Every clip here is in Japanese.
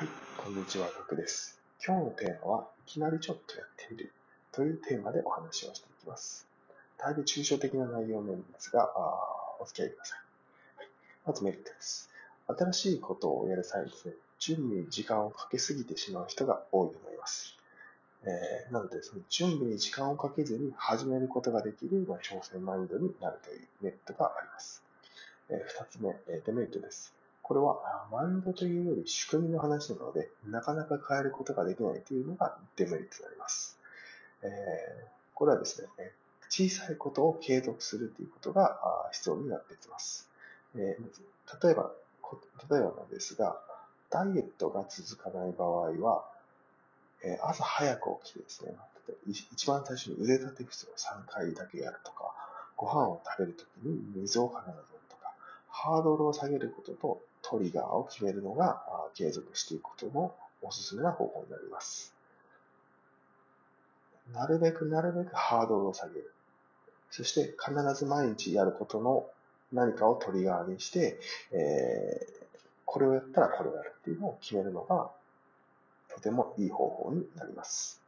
はい、こんにちは、ガクです。今日のテーマは、いきなりちょっとやってみるというテーマでお話をしていきます。だいぶ抽象的な内容なんですが、あお付き合いください。はい、まずメリットです。新しいことをやる際にですね、準備に時間をかけすぎてしまう人が多いと思います。えーなので、その準備に時間をかけずに始めることができる、まあ、挑戦マインドになるというメリットがあります。えー二つ目、えデメリットです。これは、マンドというより仕組みの話なので、なかなか変えることができないというのがデメリットになります。えーこれはですね、小さいことを継続するということが必要になってきます。えー例えば、例えばなんですが、ダイエットが続かない場合は、えー朝早く起きてですね、一番最初に腕立て伏せを3回だけやるとか、ご飯を食べるときに水を必ず、ハードルを下げることとトリガーを決めるのが継続していくことのおすすめな方法になります。なるべくなるべくハードルを下げる。そして必ず毎日やることの何かをトリガーにして、えーこれをやったらこれをやるっていうのを決めるのがとてもいい方法になります。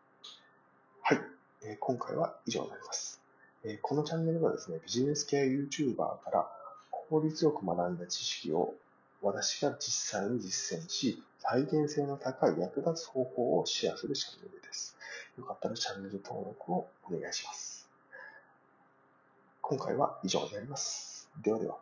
はい。えー今回は以上になります。えーこのチャンネルはですね、ビジネス系 YouTuber から効率よく学んだ知識を私が実際に実践し、再現性の高い役立つ方法をシェアするチャンネルです。よかったらチャンネル登録をお願いします。今回は以上になります。ではでは。